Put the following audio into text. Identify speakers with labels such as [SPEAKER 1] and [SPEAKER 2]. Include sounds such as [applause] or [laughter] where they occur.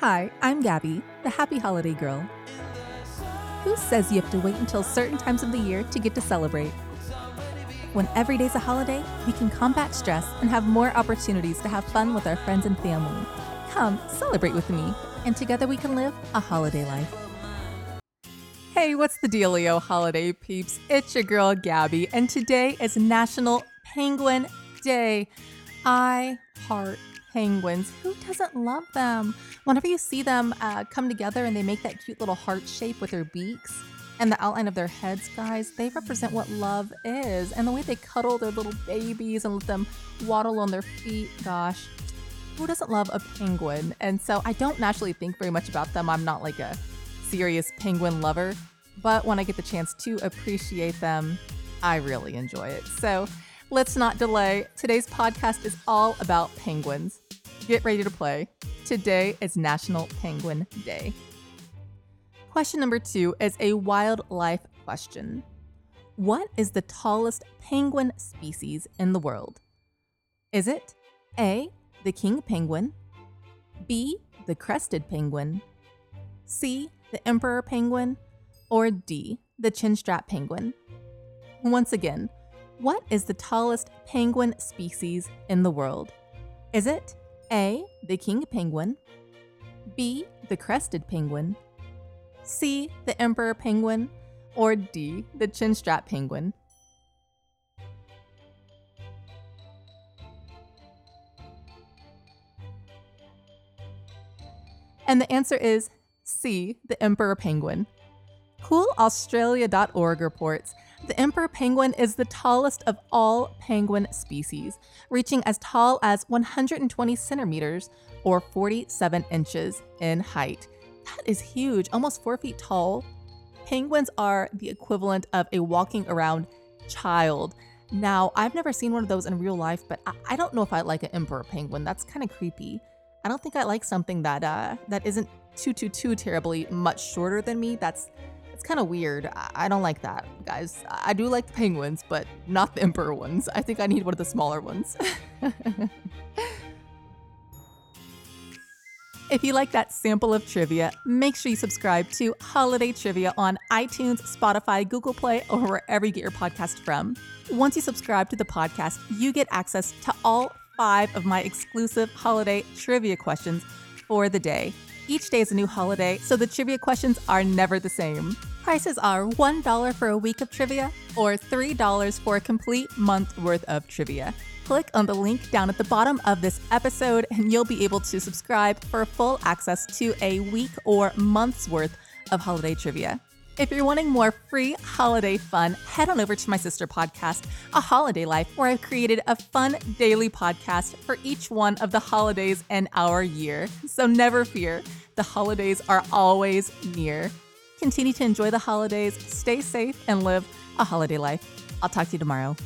[SPEAKER 1] Hi, I'm Gabby, the happy holiday girl. Who says you have to wait until certain times of the year to get to celebrate? When every day's a holiday, we can combat stress and have more opportunities to have fun with our friends and family. Come, celebrate with me, and together we can live a holiday life. Hey, what's the dealio, holiday peeps? It's your girl Gabby, and today is National Penguin Day. I heart penguins. Who doesn't love them? Whenever you see them uh, come together and they make that cute little heart shape with their beaks and the outline of their heads, guys, they represent what love is. And the way they cuddle their little babies and let them waddle on their feet, gosh, who doesn't love a penguin? And so I don't naturally think very much about them. I'm not like a serious penguin lover, but when I get the chance to appreciate them, I really enjoy it. So let's not delay. Today's podcast is all about penguins. Get ready to play. Today is National Penguin Day. Question number two is a wildlife question. What is the tallest penguin species in the world? Is it A, the king penguin, B, the crested penguin, C, the emperor penguin, or D, the chinstrap penguin? Once again, what is the tallest penguin species in the world? Is it A, the king penguin, B, the crested penguin, C, the emperor penguin, or D, the chinstrap penguin? And the answer is C, the emperor penguin. CoolAustralia.org reports the emperor penguin is the tallest of all penguin species, reaching as tall as 120 centimeters or 47 inches in height. That is huge, almost four feet tall. Penguins are the equivalent of a walking around child. Now, I've never seen one of those in real life, but I, I don't know if I like an emperor penguin. That's kind of creepy. I don't think I like something that uh, that isn't too too too terribly much shorter than me. That's kind of weird. I don't like that, guys. I do like the penguins, but not the emperor ones. I think I need one of the smaller ones. [laughs] If you like that sample of trivia, make sure you subscribe to Holiday Trivia on iTunes, Spotify, Google Play, or wherever you get your podcast from. Once you subscribe to the podcast, you get access to all five of my exclusive holiday trivia questions for the day. Each day is a new holiday, so the trivia questions are never the same. Prices are $1 for a week of trivia or $3 for a complete month worth of trivia. Click on the link down at the bottom of this episode, and you'll be able to subscribe for full access to a week or month's worth of holiday trivia. If you're wanting more free holiday fun, head on over to my sister podcast, A Holiday Life, where I've created a fun daily podcast for each one of the holidays in our year. So never fear, the holidays are always near. Continue to enjoy the holidays, stay safe, and live a holiday life. I'll talk to you tomorrow.